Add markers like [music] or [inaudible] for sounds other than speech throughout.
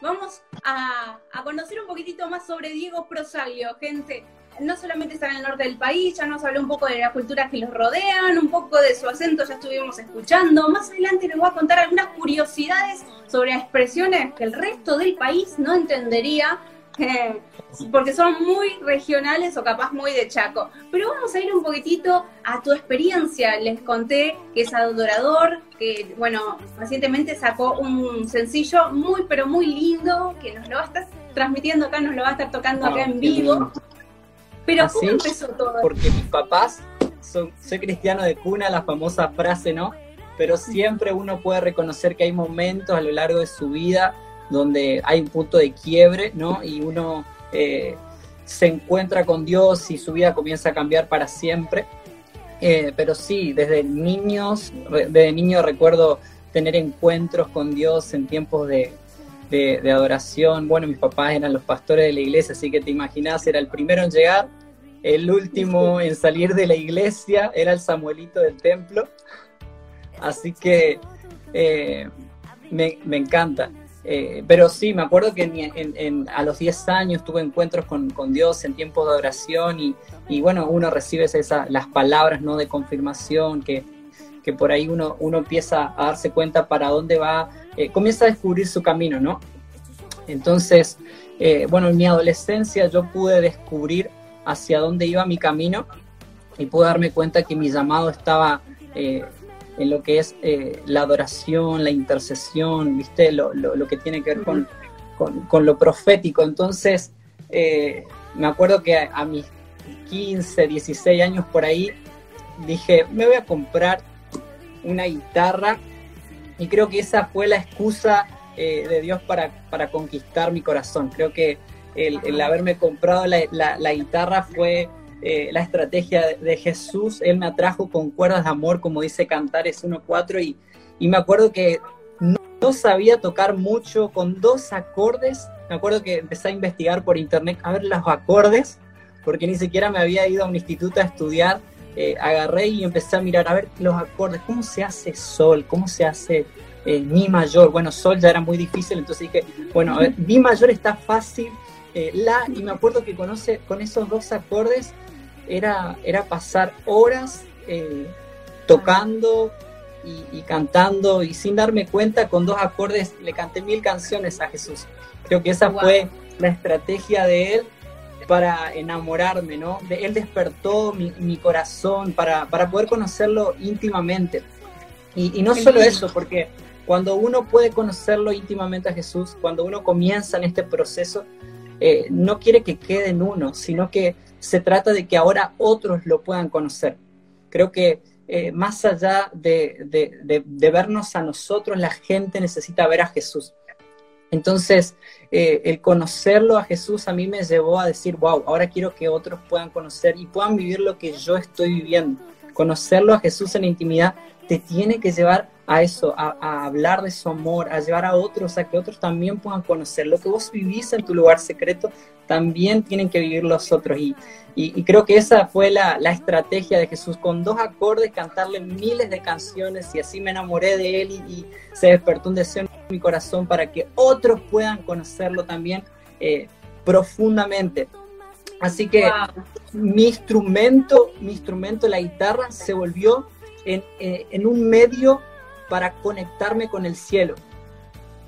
vamos a, conocer un poquitito más sobre Diego Prosalio, gente. No solamente está en el norte del país, ya nos habló un poco de las culturas que los rodean, un poco de su acento ya estuvimos escuchando. Más adelante les voy a contar algunas curiosidades sobre expresiones que el resto del país no entendería porque son muy regionales o capaz muy de Chaco. Pero vamos a ir un poquitito a tu experiencia. Les conté que es adorador, que, bueno, recientemente sacó un sencillo muy, pero muy lindo, que nos lo va a estar transmitiendo acá, nos lo va a estar tocando acá en vivo. Pero ¿cómo empezó todo? Porque mis papás, son, soy cristiano de cuna, la famosa frase, ¿no? Pero siempre uno puede reconocer que hay momentos a lo largo de su vida donde hay un punto de quiebre, ¿no? Y uno eh, se encuentra con Dios y su vida comienza a cambiar para siempre. Eh, pero sí, desde niños, desde niño recuerdo tener encuentros con Dios en tiempos de, de, adoración. Bueno, mis papás eran los pastores de la iglesia, así que te imaginas, era el primero en llegar, el último [laughs] en salir de la iglesia, era el Samuelito del templo. Así que eh, me, me, encanta. Eh, pero sí, me acuerdo que a los 10 años tuve encuentros con, Dios en tiempos de oración y, bueno, uno recibe las palabras ¿no? de confirmación que, que por ahí uno, uno empieza a darse cuenta para dónde va, eh, comienza a descubrir su camino, ¿no? Entonces, eh, bueno, en mi adolescencia yo pude descubrir hacia dónde iba mi camino y pude darme cuenta que mi llamado estaba en lo que es eh, la adoración, la intercesión, ¿viste? Lo, lo, que tiene que ver con, con, lo profético. Entonces, eh, me acuerdo que a, mis 15, 16 años por ahí, dije, me voy a comprar una guitarra y creo que esa fue la excusa eh, de Dios para, para, conquistar mi corazón. Creo que el, el haberme comprado la, la, la guitarra fue eh, la estrategia de, Jesús. Él me atrajo con cuerdas de amor, como dice Cantares 1.4, y, y me acuerdo que no, sabía tocar mucho con dos acordes. Me acuerdo que empecé a investigar por internet a ver los acordes, porque ni siquiera me había ido a un instituto a estudiar. Eh, agarré y empecé a mirar a ver los acordes, cómo se hace sol, cómo se hace eh, mi mayor. Bueno, sol ya era muy difícil, entonces dije, bueno, mi mayor está fácil, la, y me acuerdo que conoce, con esos dos acordes era, era pasar horas eh, tocando y, cantando y sin darme cuenta con dos acordes le canté mil canciones a Jesús. Creo que esa fue la estrategia de él para enamorarme, ¿no? De, él despertó mi, corazón para, para, poder conocerlo íntimamente. Y, no solo eso, porque cuando uno puede conocerlo íntimamente a Jesús, cuando uno comienza en este proceso, eh, no quiere que quede en uno, sino que se trata de que ahora otros lo puedan conocer. Creo que eh, más allá de, vernos a nosotros, la gente necesita ver a Jesús. Entonces, eh, el conocerlo a Jesús a mí me llevó a decir, wow, ahora quiero que otros puedan conocer y puedan vivir lo que yo estoy viviendo. Conocerlo a Jesús en intimidad te tiene que llevar a eso, a, hablar de su amor, a llevar a otros, a que otros también puedan conocer. Lo que vos vivís en tu lugar secreto, también tienen que vivir los otros. Y, y, creo que esa fue la, la, estrategia de Jesús, con dos acordes, cantarle miles de canciones y así me enamoré de él y, se despertó un deseo en mi corazón para que otros puedan conocerlo también eh, profundamente. Así que mi instrumento, mi instrumento, la guitarra, se volvió en, eh, en un medio para conectarme con el cielo.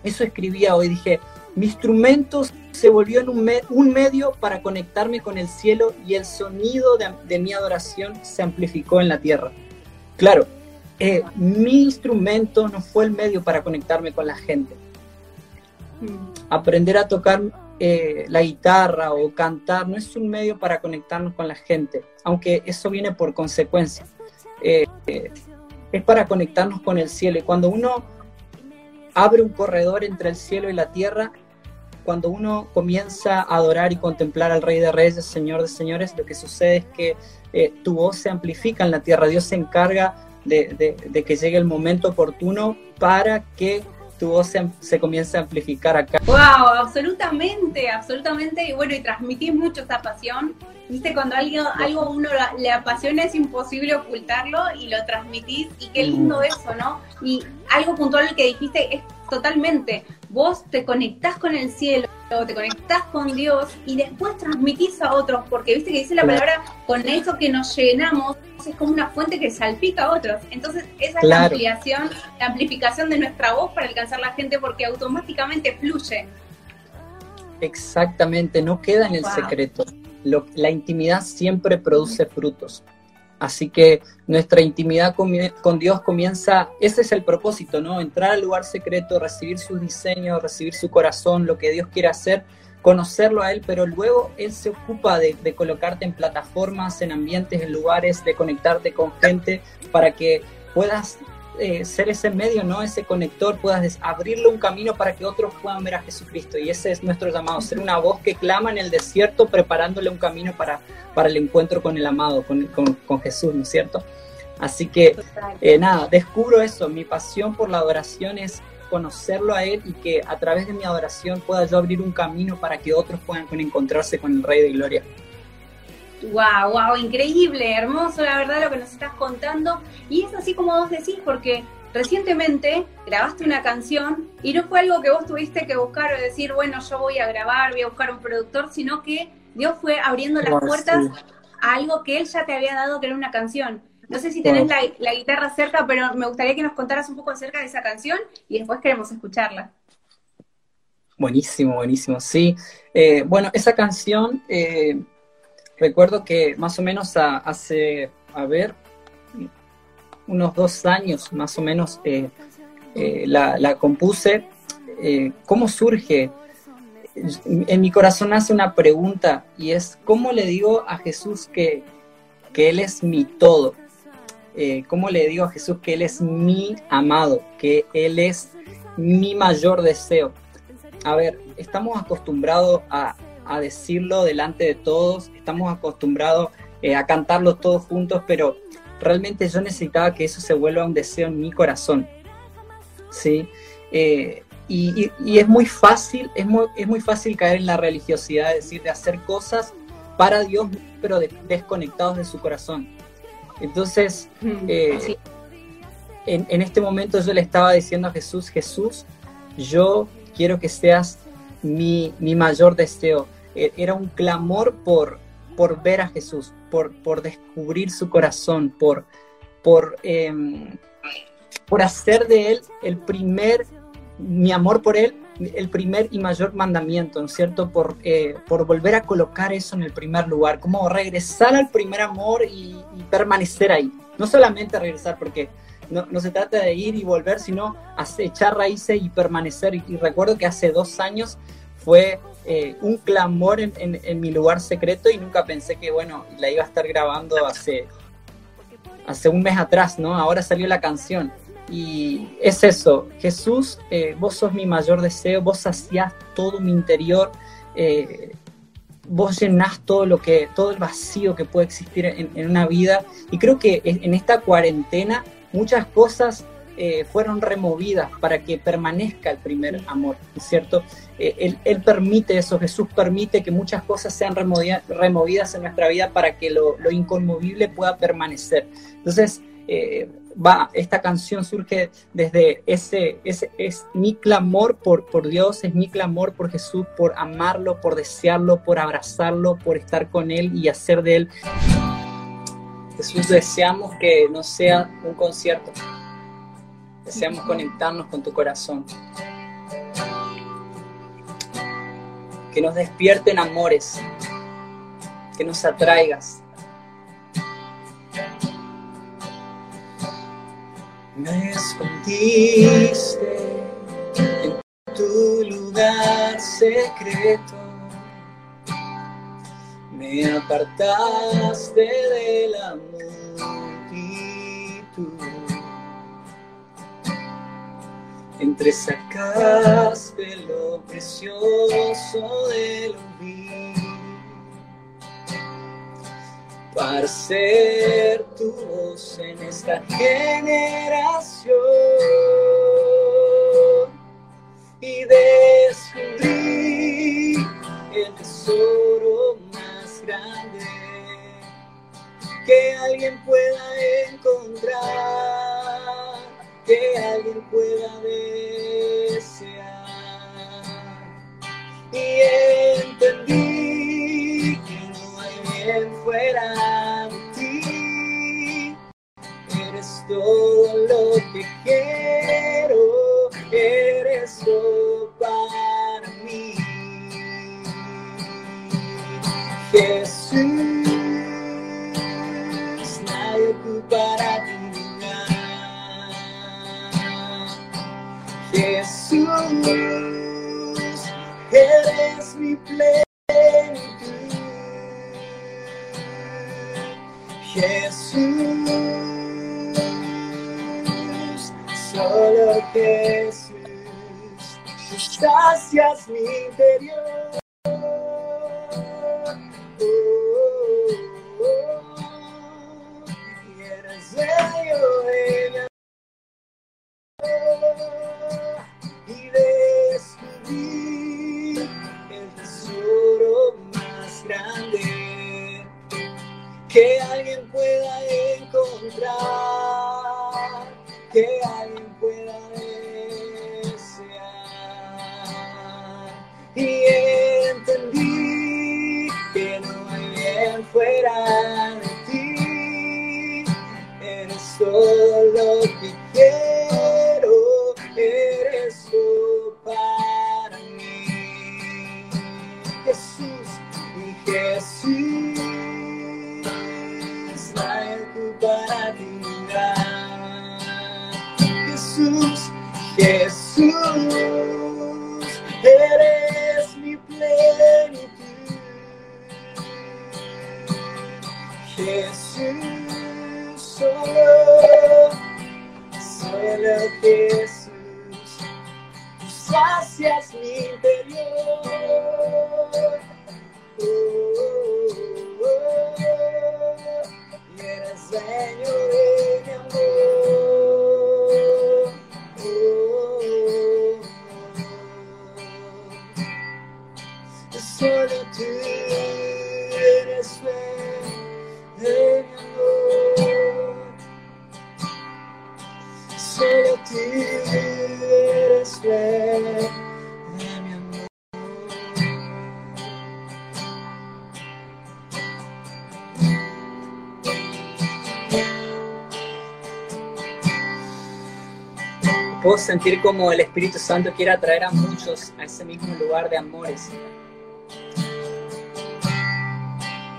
Eso escribía hoy, dije, mi instrumento se volvió en un, medio para conectarme con el cielo y el sonido de, mi adoración se amplificó en la tierra. Claro, eh, mi instrumento no fue el medio para conectarme con la gente. Aprender a tocar eh, la guitarra o cantar no es un medio para conectarnos con la gente, aunque eso viene por consecuencia. Eh, es para conectarnos con el cielo. Y cuando uno abre un corredor entre el cielo y la tierra, cuando uno comienza a adorar y contemplar al Rey de Reyes, Señor de Señores, lo que sucede es que eh, tu voz se amplifica en la tierra. Dios se encarga de, que llegue el momento oportuno para que tu voz se, se, comience a amplificar acá. ¡Wow! Absolutamente, absolutamente. Y bueno, y transmitís mucho esa pasión. Viste, cuando algo, algo uno le apasiona es imposible ocultarlo y lo transmitís. Y qué lindo mm. eso, ¿no? Y algo puntual que dijiste es totalmente. vos te conectás con el cielo, te conectás con Dios y después transmitís a otros, porque viste que dice la palabra, con eso que nos llenamos, es como una fuente que salpica a otros. Entonces, esa es la ampliación, la amplificación de nuestra voz para alcanzar la gente porque automáticamente fluye. Exactamente, no queda en el secreto. la intimidad siempre produce frutos. Así que nuestra intimidad con, Dios comienza, ese es el propósito, ¿no? Entrar al lugar secreto, recibir sus diseños, recibir su corazón, lo que Dios quiere hacer, conocerlo a Él, pero luego Él se ocupa de, de colocarte en plataformas, en ambientes, en lugares, de conectarte con gente para que puedas eh, ser ese medio, ¿no? Ese conector, puedas abrirle un camino para que otros puedan ver a Jesucristo. Y ese es nuestro llamado, ser una voz que clama en el desierto, preparándole un camino para, para el encuentro con el amado, con, con, Jesús, ¿no es cierto? Así que, eh, nada, descubro eso, mi pasión por la adoración es conocerlo a Él y que a través de mi adoración pueda yo abrir un camino para que otros puedan encontrarse con el Rey de Gloria. Wow, wow, increíble, hermoso, la verdad, lo que nos estás contando. Y es así como vos decís, porque recientemente grabaste una canción y no fue algo que vos tuviste que buscar o decir, bueno, yo voy a grabar, voy a buscar un productor, sino que Dios fue abriendo las puertas a algo que Él ya te había dado, que era una canción. No sé si tenés la, guitarra cerca, pero me gustaría que nos contaras un poco acerca de esa canción y después queremos escucharla. Buenísimo, buenísimo. Sí, eh, bueno, esa canción eh, recuerdo que más o menos hace, a ver, unos dos años más o menos eh, eh, la, compuse. Eh, ¿Cómo surge? En mi corazón hace una pregunta y es, ¿cómo le digo a Jesús que, que Él es mi todo? ¿Cómo le digo a Jesús que Él es mi amado, que Él es mi mayor deseo? A ver, estamos acostumbrados a, a decirlo delante de todos, estamos acostumbrados eh, a cantarlo todos juntos, pero realmente yo necesitaba que eso se vuelva un deseo en mi corazón. ¿sí? Eh, y, es muy fácil, es muy, es muy fácil caer en la religiosidad, es decir, de hacer cosas para Dios, pero desconectados de su corazón. Entonces, eh, en, en este momento yo le estaba diciendo a Jesús, Jesús, yo quiero que seas mi, mi mayor deseo. E, era un clamor por, por ver a Jesús, por, por descubrir su corazón, por, por, em, por hacer de Él el primer, mi amor por Él, el primer y mayor mandamiento, ¿no es cierto? Por, eh, por volver a colocar eso en el primer lugar, como regresar al primer amor y, permanecer ahí. No solamente regresar, porque no, no, se trata de ir y volver, sino echar raíces y permanecer. y recuerdo que hace dos años fue eh, un clamor en, mi lugar secreto y nunca pensé que, bueno, la iba a estar grabando hace, hace un mes atrás, ¿no? Ahora salió la canción. Y es eso, Jesús, eh, vos sos mi mayor deseo, vos saciás todo mi interior, eh, vos llenás todo lo que, todo el vacío que puede existir en, en una vida. Y creo que en esta cuarentena muchas cosas eh, fueron removidas para que permanezca el primer amor, ¿cierto? Eh, él, permite eso, Jesús permite que muchas cosas sean removidas en nuestra vida para que lo, inconmovible pueda permanecer. Entonces, eh, va, esta canción surge desde ese, es mi clamor por Dios, es mi clamor por Jesús, por amarlo, por desearlo, por abrazarlo, por estar con Él y hacer de Él. Jesús, deseamos que no sea un concierto, Deseamos conectarnos con tu corazón. Que nos despierten amores. Que nos atraigas. Me escondiste en tu lugar secreto. Me apartaste del amor entre sacaste lo precioso de lo para ser tu voz en esta generación. Y descubrir el tesoro más grande que alguien pueda encontrar que alguien pueda desear. Y entendí que no hay bien fuera de ti, eres todo lo que quieres. Mi plenitud. Jesús, solo Jesús, sacias mi interior. Sentir como el Espíritu Santo quiere atraer a muchos a ese mismo lugar de amores.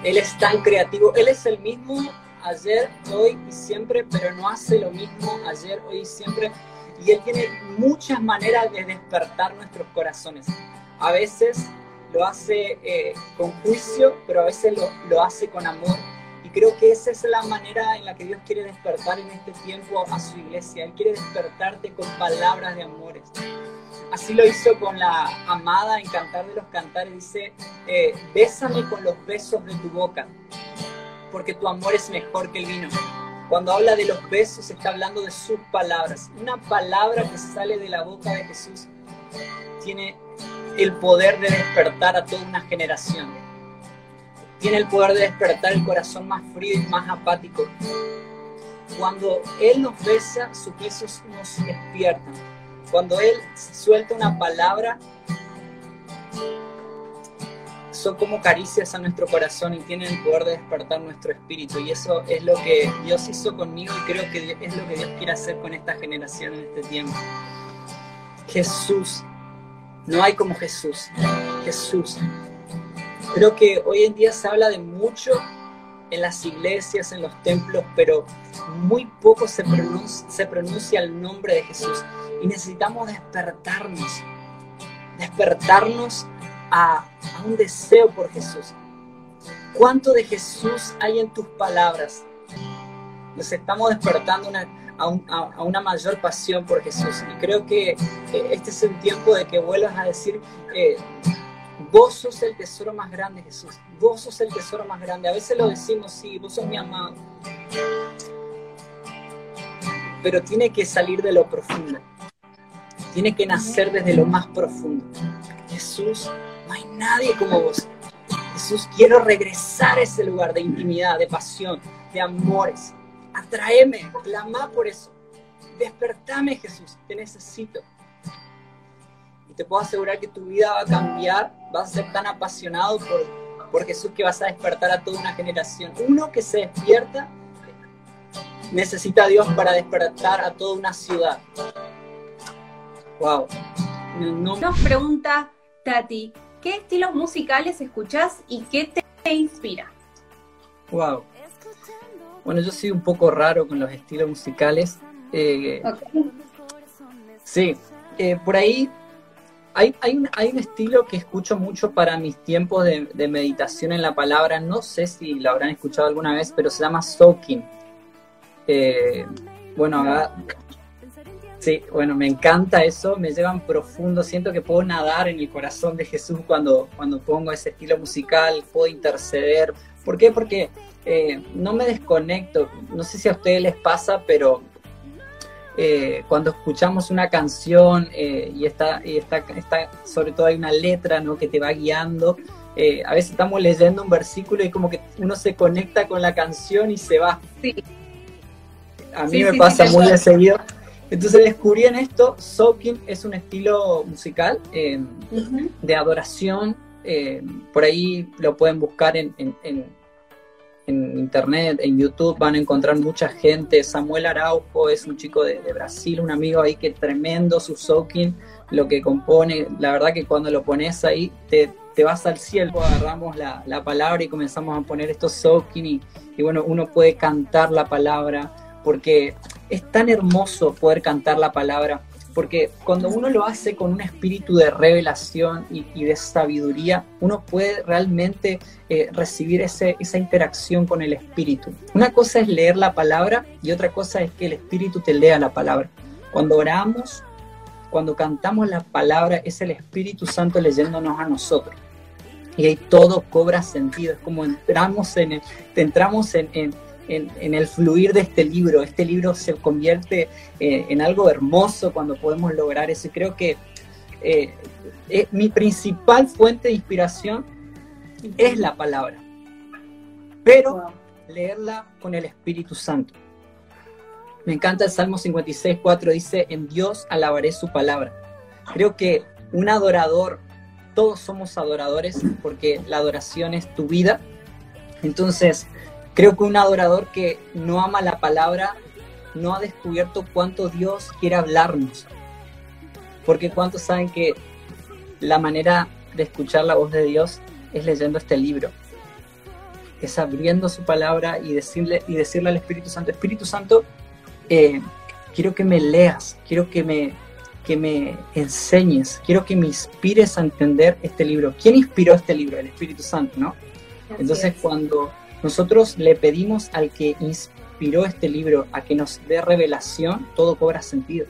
Él es tan creativo, Él es el mismo ayer, hoy y siempre, pero no hace lo mismo ayer, hoy y siempre. Y Él tiene muchas maneras de despertar nuestros corazones. A veces lo hace eh, con juicio, pero a veces lo, lo hace con amor. Creo que esa es la manera en la que Dios quiere despertar en este tiempo a su iglesia. Él quiere despertarte con palabras de amores. Así lo hizo con la amada en Cantar de los Cantares. Dice, eh, bésame con los besos de tu boca, porque tu amor es mejor que el vino. Cuando habla de los besos, está hablando de sus palabras. Una palabra que sale de la boca de Jesús tiene el poder de despertar a toda una generación. Tiene el poder de despertar el corazón más frío y más apático. Cuando Él nos besa, sus besos nos despiertan. Cuando Él suelta una palabra, son como caricias a nuestro corazón y tienen el poder de despertar nuestro espíritu. Y eso es lo que Dios hizo conmigo y creo que es lo que Dios quiere hacer con esta generación en este tiempo. Jesús. No hay como Jesús. Jesús. Creo que hoy en día se habla de mucho en las iglesias, en los templos, pero muy poco se pronuncia, se pronuncia el nombre de Jesús. Y necesitamos despertarnos, despertarnos a, un deseo por Jesús. ¿Cuánto de Jesús hay en tus palabras? Nos estamos despertando a, un, una mayor pasión por Jesús. Y creo que eh, este es el tiempo de que vuelvas a decir, eh, vos sos el tesoro más grande, Jesús. Vos sos el tesoro más grande. A veces lo decimos, sí, vos sos mi amado. Pero tiene que salir de lo profundo. Tiene que nacer desde lo más profundo. Jesús, no hay nadie como vos. Jesús, quiero regresar a ese lugar de intimidad, de pasión, de amores. Atraeme, clama por eso. Despertame, Jesús, te necesito. Y te puedo asegurar que tu vida va a cambiar, vas a ser tan apasionado por, por Jesús que vas a despertar a toda una generación. Uno que se despierta necesita a Dios para despertar a toda una ciudad. Wow. No... Nos pregunta Tati, ¿qué estilos musicales escuchás y qué te, inspira? Wow. Bueno, yo soy un poco raro con los estilos musicales. Eh, okay. Sí, eh, por ahí hay, un, hay un estilo que escucho mucho para mis tiempos de, meditación en la palabra, no sé si lo habrán escuchado alguna vez, pero se llama soaking. Eh, bueno, sí, bueno, me encanta eso, me llevan profundo, siento que puedo nadar en el corazón de Jesús cuando, cuando pongo ese estilo musical, puedo interceder. ¿Por qué? Porque eh, no me desconecto, no sé si a ustedes les pasa, pero eh, cuando escuchamos una canción eh, y, está, y está, está, sobre todo hay una letra ¿no? que te va guiando, eh, a veces estamos leyendo un versículo y como que uno se conecta con la canción y se va. Sí. A mí me pasa muy de seguido. Entonces descubrí en esto, soaking es un estilo musical de adoración. por ahí lo pueden buscar en en internet, en YouTube, van a encontrar mucha gente. Samuel Araujo es un chico de, Brasil, un amigo ahí que tremendo su soaking, lo que compone. La verdad que cuando lo pones ahí, te, vas al cielo. Agarramos la, la, palabra y comenzamos a poner estos soaking y, y bueno, uno puede cantar la palabra porque es tan hermoso poder cantar la palabra porque cuando uno lo hace con un espíritu de revelación y, de sabiduría, uno puede realmente eh, recibir ese, esa interacción con el espíritu. Una cosa es leer la palabra y otra cosa es que el espíritu te lea la palabra. Cuando oramos, cuando cantamos la palabra, es el Espíritu Santo leyéndonos a nosotros. Y ahí todo cobra sentido, es como entramos en, entramos en en, el fluir de este libro. Este libro se convierte eh, en algo hermoso cuando podemos lograr eso. Y creo que eh, eh, mi principal fuente de inspiración es la palabra, pero leerla con el Espíritu Santo. Me encanta el Salmo 56, 4, dice, en Dios alabaré su palabra. Creo que un adorador, todos somos adoradores porque la adoración es tu vida. Entonces, Creo que un adorador que no ama la palabra no ha descubierto cuánto Dios quiere hablarnos. Porque cuántos saben que la manera de escuchar la voz de Dios es leyendo este libro. Es abriendo su palabra y decirle, y decirle al Espíritu Santo, Espíritu Santo, eh, quiero que me leas, quiero que me, que me enseñes, quiero que me inspires a entender este libro. ¿Quién inspiró este libro? El Espíritu Santo, ¿no? Entonces cuando nosotros le pedimos al que inspiró este libro a que nos dé revelación, todo cobra sentido.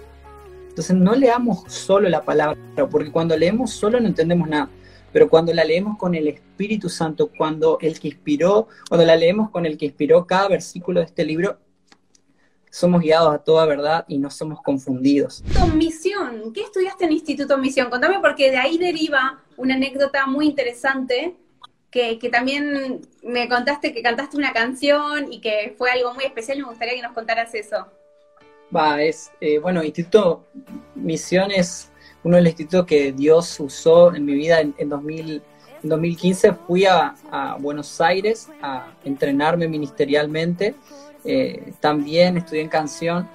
Entonces no leamos solo la palabra, porque cuando leemos solo no entendemos nada. Pero cuando la leemos con el Espíritu Santo, cuando el que inspiró, cuando la leemos con el que inspiró cada versículo de este libro, somos guiados a toda verdad y no somos confundidos. Misión, ¿qué estudiaste en Instituto Misión? Contame porque de ahí deriva una anécdota muy interesante que, también me contaste que cantaste una canción y que fue algo muy especial me gustaría que nos contaras eso. Va, es, eh, bueno, Instituto Misión es uno de los institutos que Dios usó en mi vida en, 2015. Fui a, Buenos Aires a entrenarme ministerialmente. Eh, también estudié en canción.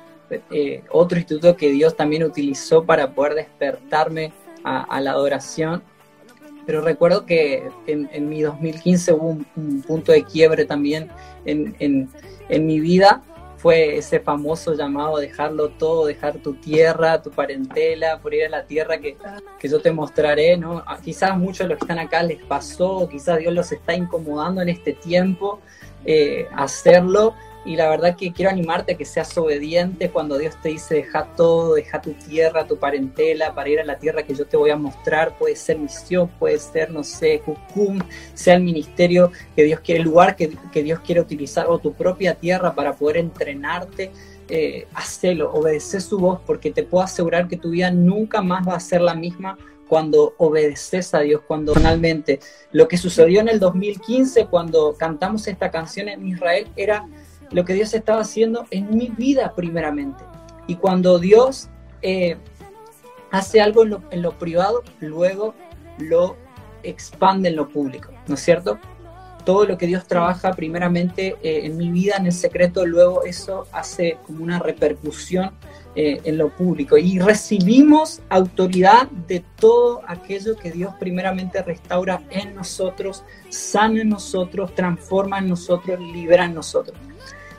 Eh, otro instituto que Dios también utilizó para poder despertarme a la adoración pero recuerdo que en, mi 2015 hubo un, punto de quiebre también en, mi vida, fue ese famoso llamado dejarlo todo, dejar tu tierra, tu parentela, por ir a la tierra que, yo te mostraré, ¿no? Quizás muchos de los que están acá les pasó, quizás Dios los está incomodando en este tiempo eh, hacerlo, y la verdad que quiero animarte a que seas obediente cuando Dios te dice deja todo, deja tu tierra, tu parentela para ir a la tierra que yo te voy a mostrar. Puede ser misión, puede ser, no sé, Jucum, sea el ministerio que Dios quiere, el lugar que, Dios quiere utilizar o tu propia tierra para poder entrenarte. Eh, hacelo, obedecer su voz porque te puedo asegurar que tu vida nunca más va a ser la misma cuando obedeces a Dios, cuando finalmente lo que sucedió en el 2015 cuando cantamos esta canción en Israel era lo que Dios estaba haciendo en mi vida primeramente. Y cuando Dios eh, hace algo en lo, privado, luego lo expande en lo público, ¿no es cierto? Todo lo que Dios trabaja primeramente eh, en mi vida, en el secreto, luego eso hace como una repercusión eh, en lo público. Y recibimos autoridad de todo aquello que Dios primeramente restaura en nosotros, sana en nosotros, transforma en nosotros, libera en nosotros.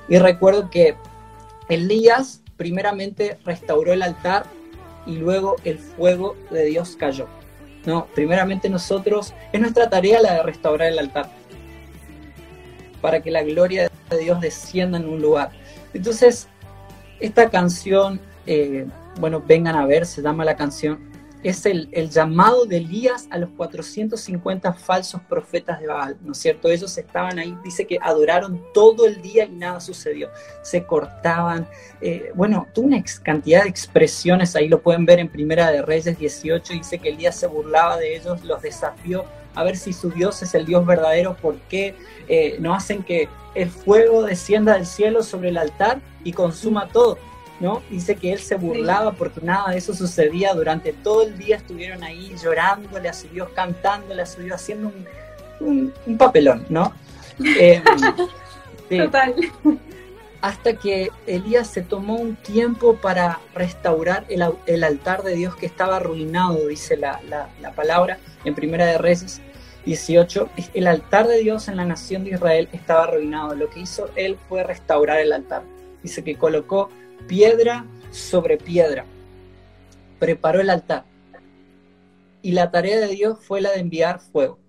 Y recuerdo que Elías primeramente restauró el altar y luego el fuego de Dios cayó. No, primeramente nosotros, es nuestra tarea la de restaurar el altar, para que la gloria de Dios descienda en un lugar. Entonces, esta canción, eh, bueno, vengan a ver, se llama la canción, es el, llamado de Elías a los 450 falsos profetas de Baal, ¿no es cierto? Ellos estaban ahí, dice que adoraron todo el día y nada sucedió. Se cortaban, eh, bueno, tuvo una cantidad de expresiones, ahí lo pueden ver en Primera de Reyes 18, dice que Elías se burlaba de ellos, los desafió a ver si su Dios es el Dios verdadero, por qué eh, no hacen que el fuego descienda del cielo sobre el altar y consuma todo. ¿no? Dice que él se burlaba porque nada de eso sucedía. Durante todo el día estuvieron ahí llorándole a su Dios, cantándole a su Dios, haciendo un, papelón, ¿no? [laughs] Em, Total. Hasta que Elías se tomó un tiempo para restaurar el, altar de Dios que estaba arruinado, dice la, la palabra en Primera de Reyes 18. El altar de Dios en la nación de Israel estaba arruinado. Lo que hizo él fue restaurar el altar. Dice que colocó piedra sobre piedra. Preparó el altar. Y la tarea de Dios fue la de enviar fuego.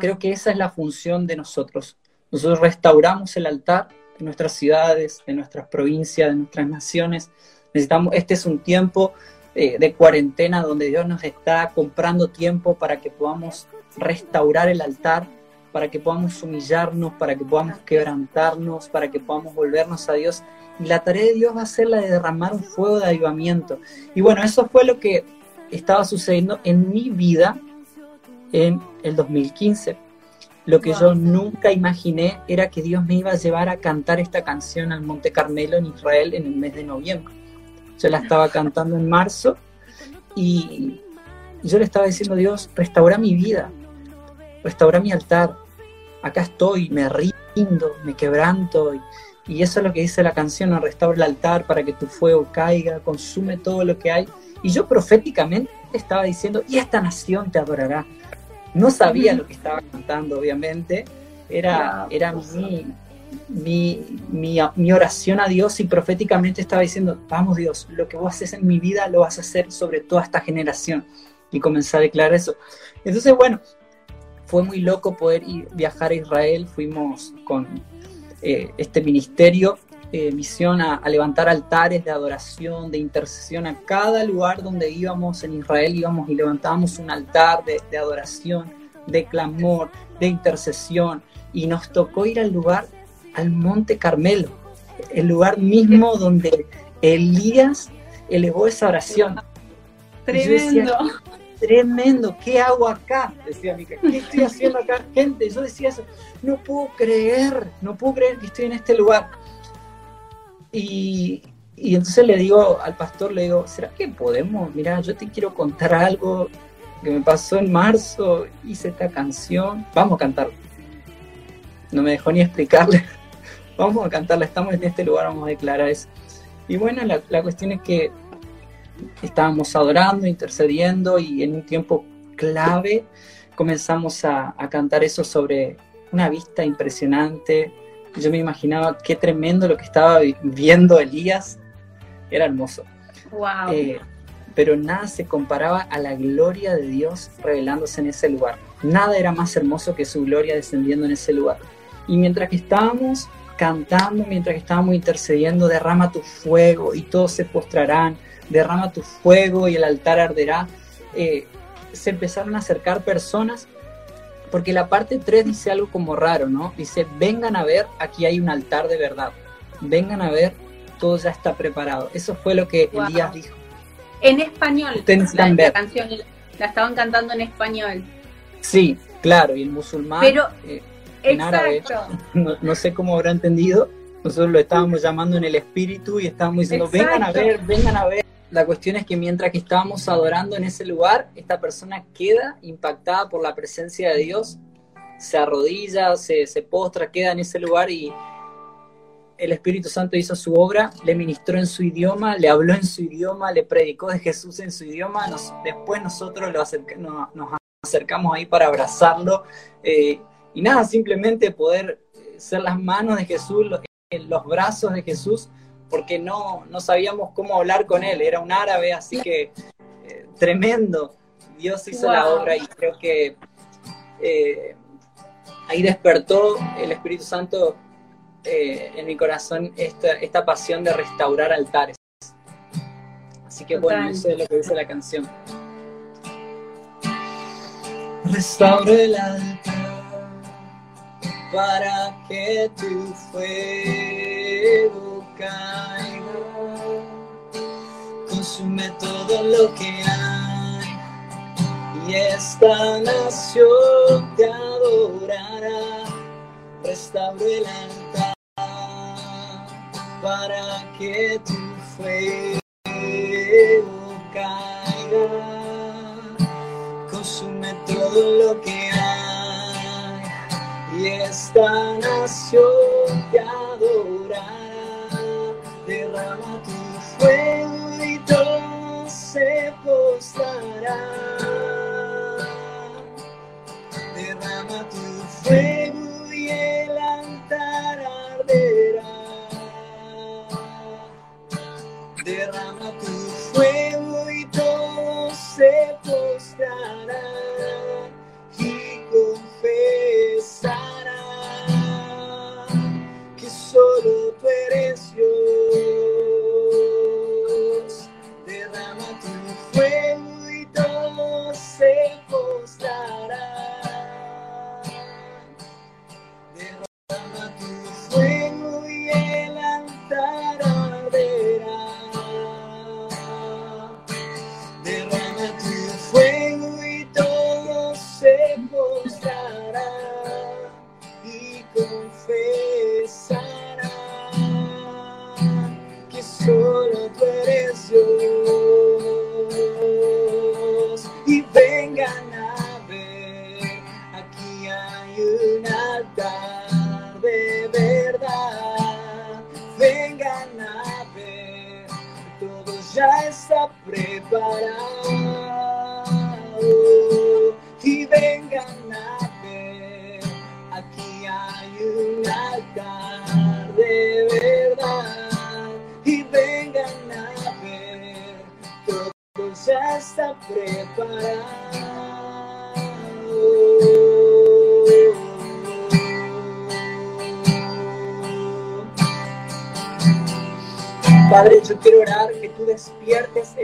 Creo que esa es la función de nosotros. Nosotros restauramos el altar de nuestras ciudades, de nuestras provincias, de nuestras naciones. Necesitamos, este es un tiempo eh, de cuarentena donde Dios nos está comprando tiempo para que podamos restaurar el altar para que podamos humillarnos, para que podamos quebrantarnos, para que podamos volvernos a Dios. Y la tarea de Dios va a ser la de derramar un fuego de avivamiento. Y bueno, eso fue lo que estaba sucediendo en mi vida en el 2015. Lo que yo nunca imaginé era que Dios me iba a llevar a cantar esta canción al Monte Carmelo en Israel en el mes de noviembre. Yo la estaba cantando en marzo y yo le estaba diciendo, Dios, restaura mi vida, restaura mi altar, acá estoy, me rindo, me quebranto. Y, eso es lo que dice la canción, restaura el altar para que tu fuego caiga, consume todo lo que hay. Y yo proféticamente estaba diciendo, y esta nación te adorará. No sabía lo que estaba cantando, obviamente. Era, era mi, mi, mi, oración a Dios y proféticamente estaba diciendo, vamos Dios, lo que vos haces en mi vida lo vas a hacer sobre toda esta generación. Y comencé a declarar eso. Entonces, bueno, fue muy loco poder ir, viajar a Israel, fuimos con eh, este ministerio, eh, misión a, levantar altares de adoración, de intercesión a cada lugar donde íbamos en Israel, íbamos y levantábamos un altar de, de adoración, de clamor, de intercesión, y nos tocó ir al lugar, al Monte Carmelo, el lugar mismo donde Elías elevó esa oración. Tremendo tremendo, ¿qué hago acá? Decía Mica, ¿qué estoy [laughs] haciendo acá? Gente, yo decía eso, no puedo creer, no puedo creer que estoy en este lugar. Y, y entonces le digo al pastor, le digo, ¿será que podemos? Mira, yo te quiero contar algo que me pasó en marzo, hice esta canción, vamos a cantarla. No me dejó ni explicarle, vamos a cantarla, estamos en este lugar, vamos a declarar eso. Y bueno, la, la cuestión es que estábamos adorando, intercediendo y en un tiempo clave comenzamos a, cantar eso sobre una vista impresionante. Yo me imaginaba qué tremendo lo que estaba viendo Elías. Era hermoso. Wow. Eh, pero nada se comparaba a la gloria de Dios revelándose en ese lugar. Nada era más hermoso que su gloria descendiendo en ese lugar. Y mientras que estábamos cantando, mientras que estábamos intercediendo, derrama tu fuego y todos se postrarán derrama tu fuego y el altar arderá. Eh, se empezaron a acercar personas, porque la parte 3 dice algo como raro, ¿no? Dice, vengan a ver, aquí hay un altar de verdad. Vengan a ver, todo ya está preparado. Eso fue lo que Elías dijo. En español, la, canción, la estaban cantando en español. Sí, claro, y el musulmán Pero, eh, en árabe, [laughs] no, no, sé cómo habrá entendido, nosotros lo estábamos llamando en el espíritu y estábamos diciendo, vengan a ver, vengan a ver. La cuestión es que mientras que estábamos adorando en ese lugar, esta persona queda impactada por la presencia de Dios, se arrodilla, se, postra, queda en ese lugar y el Espíritu Santo hizo su obra, le ministró en su idioma, le habló en su idioma, le predicó de Jesús en su idioma. después nosotros lo nos acercamos ahí para abrazarlo eh, y nada, simplemente poder ser las manos de Jesús, los, los brazos de Jesús porque no, no sabíamos cómo hablar con él, era un árabe, así que eh, tremendo. Dios hizo la obra y creo que eh, ahí despertó el Espíritu Santo eh, en mi corazón esta, esta pasión de restaurar altares. Así que bueno, eso es lo que dice la canción. Restaure el altar para que tu fuego caiga. Consume todo lo que hay y esta nación te adorará. Restaure el altar para que tu fuego caiga, consume todo lo que hay esta nación te adorará. Derrama tu fuego y todo se postrará. Derrama tu fuego y el altar arderá. Derrama tu fuego y todo se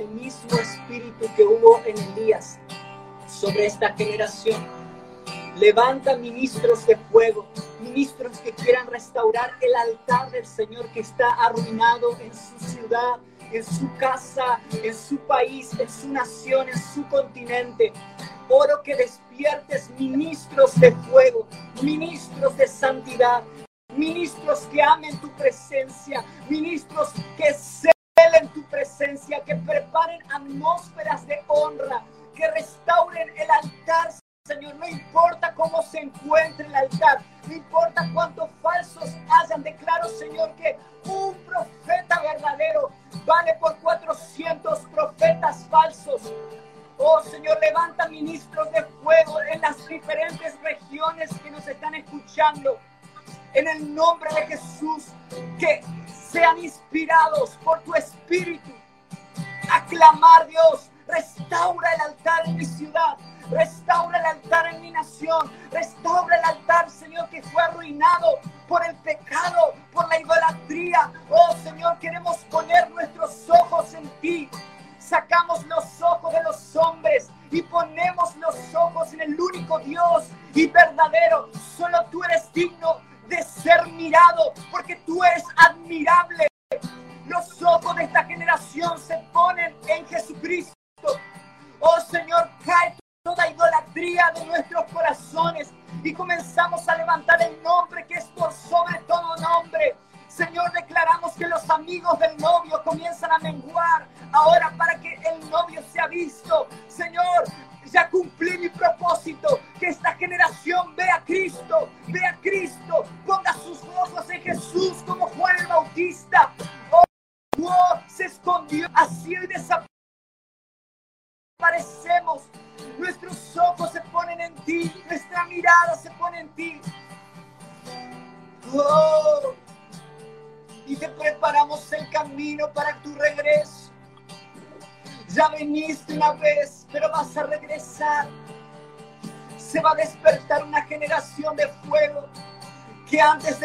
mismo espíritu que hubo en Elías sobre esta generación. Levanta ministros de fuego, ministros que quieran restaurar el altar del Señor que está arruinado en su ciudad, en su casa, en su país, en su nación, en su continente. Oro que despiertes ministros de fuego, ministros de santidad, ministros que amen tu presencia, ministros que celen tu presencia, que preparen atmósferas de honra, que restauren el altar, Señor. No importa cómo se encuentre el altar, no importa cuántos falsos hayan. Declaro, Señor, que un profeta verdadero vale por 400 profetas falsos. Oh Señor, levanta ministros de fuego en las diferentes regiones que nos están escuchando en el nombre de Jesús, que sean inspirados por tu espíritu. Aclamar Dios, restaura el altar en mi ciudad, restaura el altar en mi nación, restaura el altar, Señor, que fue arruinado por el pecado, por la idolatría. Oh Señor, queremos poner nuestros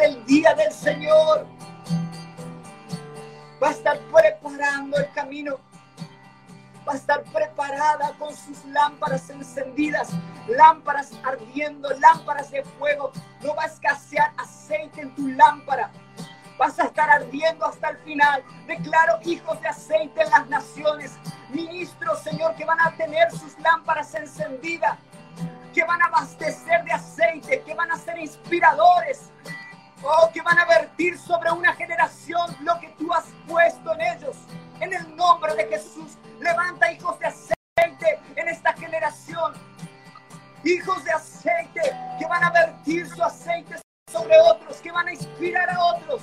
del día del Señor va a estar preparando el camino va a estar preparada con sus lámparas encendidas, lámparas ardiendo, lámparas de fuego. No va a escasear aceite en tu lámpara. Vas a estar ardiendo hasta el final. Declaro hijos de aceite en las naciones. Ministros, Señor, que van a tener sus lámparas encendidas. Que van a abastecer de aceite. Que van a ser inspiradores. Oh, que van a vertir sobre una generación lo que tú has puesto en ellos. En el nombre de Jesús. Levanta hijos de aceite en esta generación. Hijos de aceite que van a vertir su aceite sobre otros, que van a inspirar a otros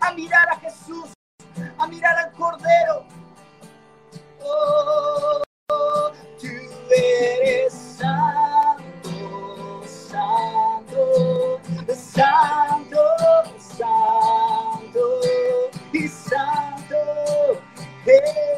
a mirar a Jesús, a mirar al Cordero. Oh, tú eres santo, santo, santo, santo y santo. Eres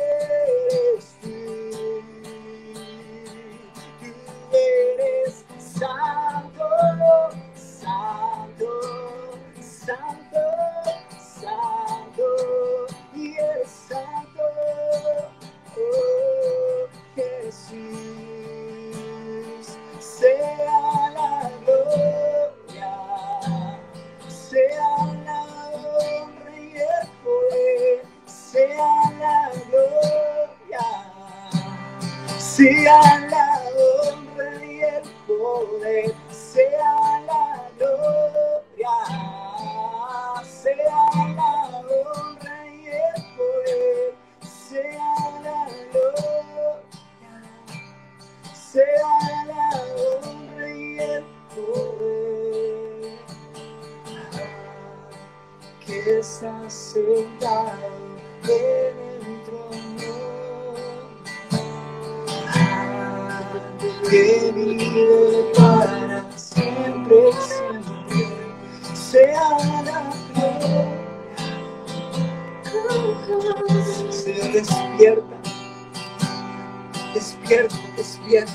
despierta, despierta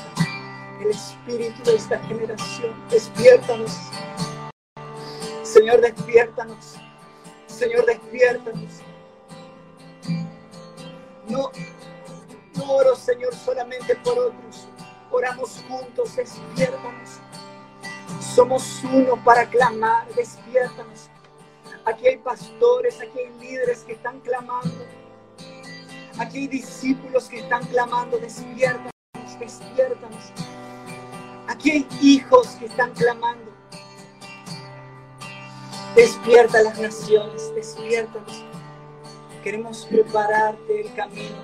el espíritu de esta generación, despiértanos. Señor, despiértanos. Señor, despiértanos. No, no oro, Señor, solamente por otros. Oramos juntos, despiértanos. Somos uno para clamar, despiértanos. Aquí hay pastores, aquí hay líderes que están clamando. Aquí hay discípulos que están clamando, despiértanos, despiértanos. Aquí hay hijos que están clamando. Despierta las naciones, despiértanos. Queremos prepararte el camino.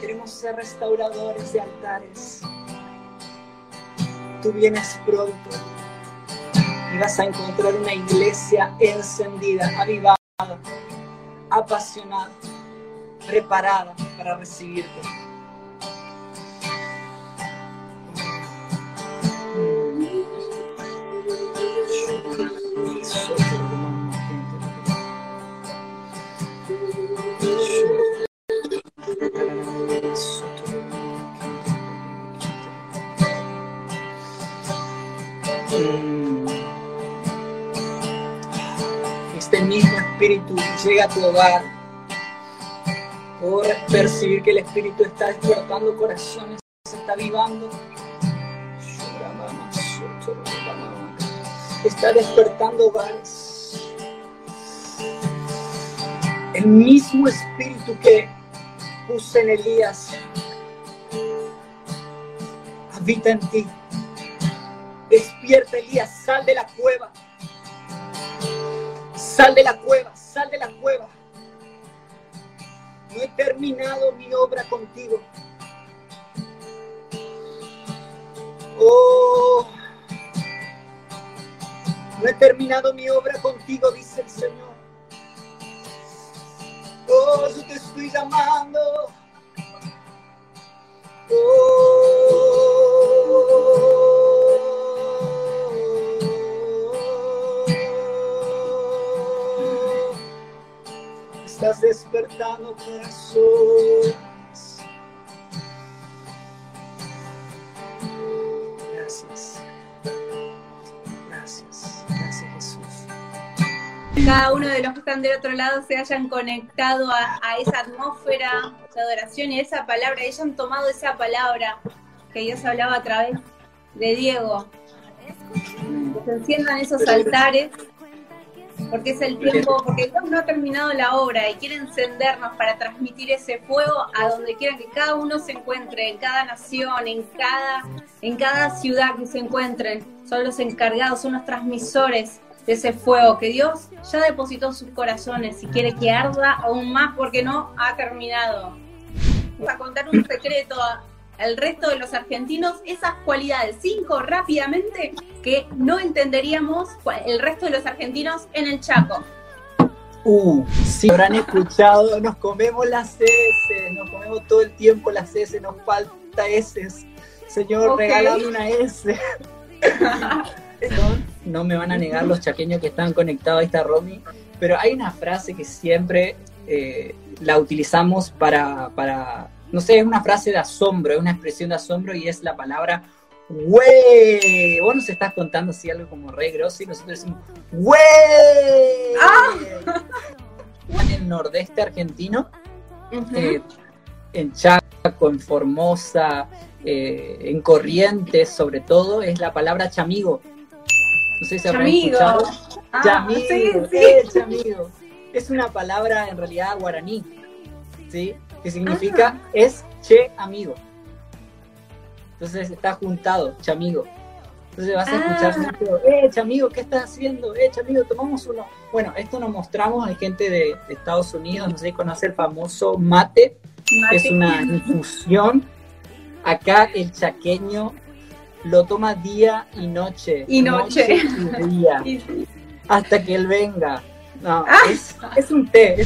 Queremos ser restauradores de altares. Tú vienes pronto y vas a encontrar una iglesia encendida, avivada, apasionada, preparada para recibirte. Este mismo espíritu llega a tu hogar percibir que el espíritu está despertando corazones, se está avivando. Está despertando hogares. El mismo espíritu que puse en Elías habita en ti. Despierta, Elías, sal de la cueva. Sal de la cueva, sal de la cueva. No he terminado mi obra contigo. Oh, no he terminado mi obra contigo, dice el Señor. Oh, yo te estoy llamando. Oh, despertando corazones. Gracias. Gracias. Gracias, Jesús. Cada uno de los que están del otro lado se hayan conectado a, esa atmósfera de adoración y esa palabra, y hayan tomado esa palabra que Dios hablaba a través de Diego. Que se enciendan esos altares porque es el tiempo, porque Dios no ha terminado la obra y quiere encendernos para transmitir ese fuego a donde quiera que cada uno se encuentre, en cada nación, en cada, en cada ciudad que se encuentren. Son los encargados, son los transmisores de ese fuego que Dios ya depositó en sus corazones y quiere que arda aún más porque no ha terminado. Vamos a contar un secreto al resto de los argentinos, esas cualidades, cinco rápidamente, que no entenderíamos el resto de los argentinos en el Chaco. Uh, sí, habrán escuchado, nos comemos las S, nos comemos todo el tiempo las S, nos falta S. Señor, Ok. regálame una S. no me van a negar los chaqueños que están conectados a esta Romy, pero hay una frase que siempre eh, la utilizamos para, para, no sé, es una frase de asombro, es una expresión de asombro y es la palabra ¡Wey! Vos nos estás contando así algo como re grosso y nosotros decimos ¡Wey! [laughs] En el nordeste argentino, eh, en Chaco, en Formosa, eh, en Corrientes sobre todo, es la palabra chamigo. No sé si habrán Chamigo. escuchado. Ah, Chamigo, sí, sí. eh, chamigo. Es una palabra en realidad guaraní, ¿sí? Que significa Ah. es che amigo. Entonces está juntado, chamigo. Entonces vas a escuchar Ah. mucho, eh, chamigo, ¿qué estás haciendo? Eh, chamigo, tomamos uno. Bueno, esto nos mostramos, hay gente de, de Estados Unidos, no sé si conoce el famoso mate, Mate. es una infusión. Acá el chaqueño lo toma día y noche. Y noche. y día. [laughs] Hasta que él venga. No, Ah. es, es un té, es